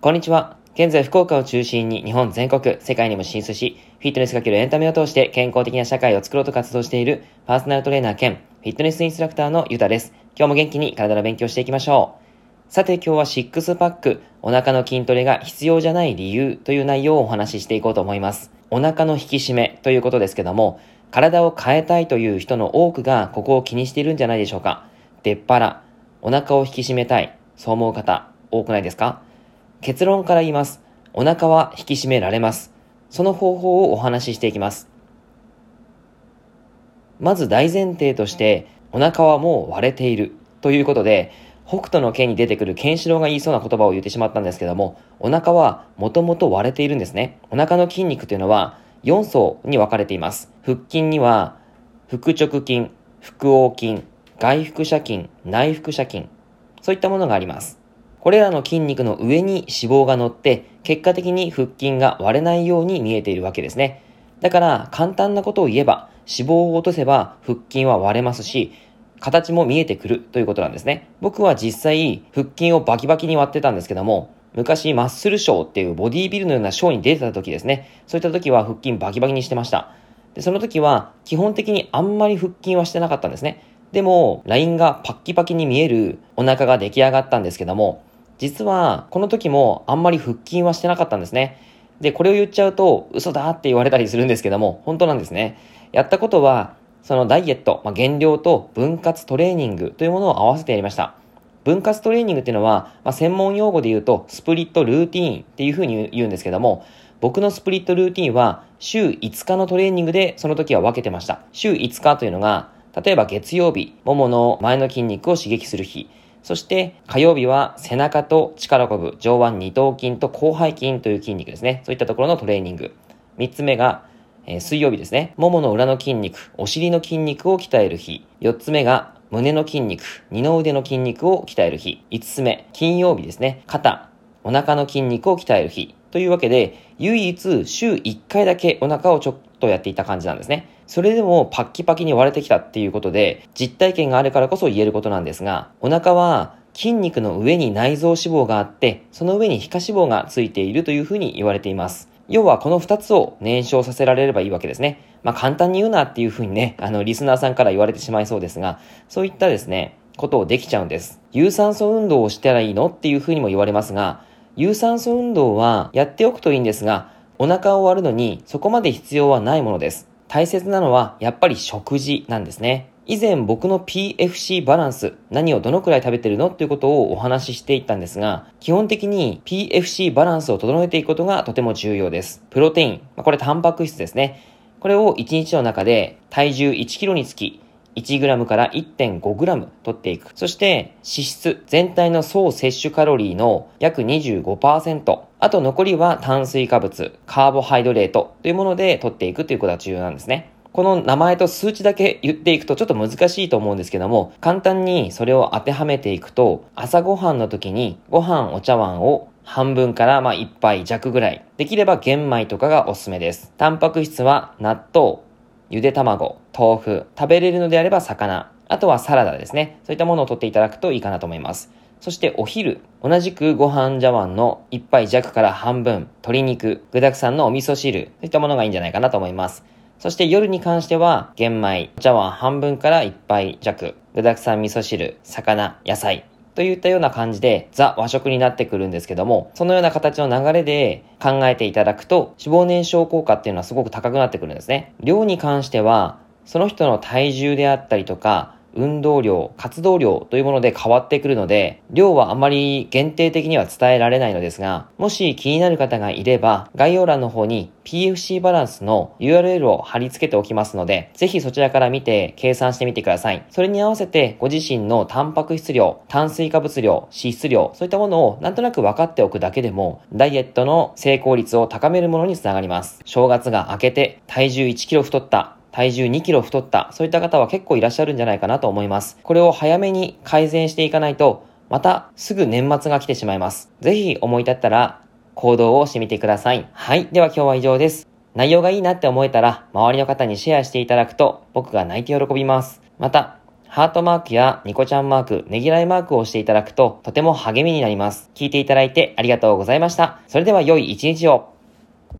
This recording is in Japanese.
こんにちは。現在福岡を中心に日本全国、世界にも進出し、フィットネスかけるエンタメを通して健康的な社会を作ろうと活動しているパーソナルトレーナー兼フィットネスインストラクターのゆたです。今日も元気に体の勉強していきましょう。さて今日はシックスパック、お腹の筋トレが必要じゃない理由という内容をお話ししていこうと思います。お腹の引き締めということですけども、体を変えたいという人の多くがここを気にしているんじゃないでしょうか。出っ腹、お腹を引き締めたい、そう思う方多くないですか？結論から言います。お腹は引き締められます。その方法をお話ししていきます。まず大前提として、お腹はもう割れているということで、北斗の剣に出てくるケンシロウが言いそうな言葉を言ってしまったんですけども、お腹はもともと割れているんですね。お腹の筋肉というのは4層に分かれています。腹筋には、腹直筋、腹横筋、外腹斜筋、内腹斜筋、そういったものがあります。これらの筋肉の上に脂肪が乗って、結果的に腹筋が割れないように見えているわけですね。だから、簡単なことを言えば、脂肪を落とせば腹筋は割れますし、形も見えてくるということなんですね。僕は実際、腹筋をバキバキに割ってたんですけども、昔、マッスルショーっていうボディービルのようなショーに出てた時ですね。そういった時は腹筋バキバキにしてました。で、その時は、基本的にあんまり腹筋はしてなかったんですね。でも、ラインがパッキパキに見えるお腹が出来上がったんですけども、実は、この時もあんまり腹筋はしてなかったんですね。で、これを言っちゃうと、嘘だって言われたりするんですけども、本当なんですね。やったことは、そのダイエット、まあ、減量と分割トレーニングというものを合わせてやりました。分割トレーニングっていうのは、まあ、専門用語で言うと、スプリットルーティーンっていうふうに言うんですけども、僕のスプリットルーティンは、週5日のトレーニングでその時は分けてました。週5日というのが、例えば月曜日、ももの前の筋肉を刺激する日。そして火曜日は背中と力こぶ、上腕二頭筋と広背筋という筋肉ですね。そういったところのトレーニング。三つ目が、えー、水曜日ですね。ももの裏の筋肉、お尻の筋肉を鍛える日。四つ目が胸の筋肉、二の腕の筋肉を鍛える日。五つ目、金曜日ですね。肩、お腹の筋肉を鍛える日。というわけで、唯一週1回だけお腹をちょっとやっていた感じなんですね。それでもパッキパキに割れてきたっていうことで、実体験があるからこそ言えることなんですが、お腹は筋肉の上に内臓脂肪があって、その上に皮下脂肪がついているというふうに言われています。要はこの2つを燃焼させられればいいわけですね。まあ簡単に言うなっていうふうにね、あのリスナーさんから言われてしまいそうですが、そういったですね、ことをできちゃうんです。有酸素運動をしたらいいのっていうふうにも言われますが、有酸素運動はやっておくといいんですが、お腹を割るのにそこまで必要はないものです。大切なのはやっぱり食事なんですね。以前僕の PFC バランス、何をどのくらい食べてるのっていうことをお話ししていったんですが、基本的に PFC バランスを整えていくことがとても重要です。プロテイン、これタンパク質ですね。これを1日の中で体重 1kg につき 1g から 1.5g 取っていく。そして脂質、全体の総摂取カロリーの約25%。あと残りは炭水化物、カーボハイドレートというもので取っていくということが重要なんですね。この名前と数値だけ言っていくとちょっと難しいと思うんですけども、簡単にそれを当てはめていくと、朝ごはんの時にご飯お茶碗を半分からまあ1杯弱ぐらい。できれば玄米とかがおすすめです。タンパク質は納豆、ゆで卵、豆腐、食べれるのであれば魚、あとはサラダですね。そういったものを取っていただくといいかなと思います。そしてお昼、同じくご飯茶碗の1杯弱から半分、鶏肉、具沢山のお味噌汁、そういったものがいいんじゃないかなと思います。そして夜に関しては、玄米、茶碗半分から1杯弱、具沢山味噌汁、魚、野菜、といったような感じでザ和食になってくるんですけども、そのような形の流れで考えていただくと脂肪燃焼効果っていうのはすごく高くなってくるんですね。量に関しては、その人の体重であったりとか、運動量、活動量というもので変わってくるので、量はあまり限定的には伝えられないのですが、もし気になる方がいれば、概要欄の方に PFC バランスの URL を貼り付けておきますので、ぜひそちらから見て計算してみてください。それに合わせてご自身のタンパク質量、炭水化物量、脂質量、そういったものをなんとなく分かっておくだけでも、ダイエットの成功率を高めるものにつながります。正月が明けて体重1 k g 太った、体重2キロ太った、そういった方は結構いらっしゃるんじゃないかなと思います。これを早めに改善していかないと、またすぐ年末が来てしまいます。ぜひ思い立ったら行動をしてみてください。はい。では今日は以上です。内容がいいなって思えたら、周りの方にシェアしていただくと、僕が泣いて喜びます。また、ハートマークやニコちゃんマーク、ねぎらいマークをしていただくと、とても励みになります。聞いていただいてありがとうございました。それでは良い一日を。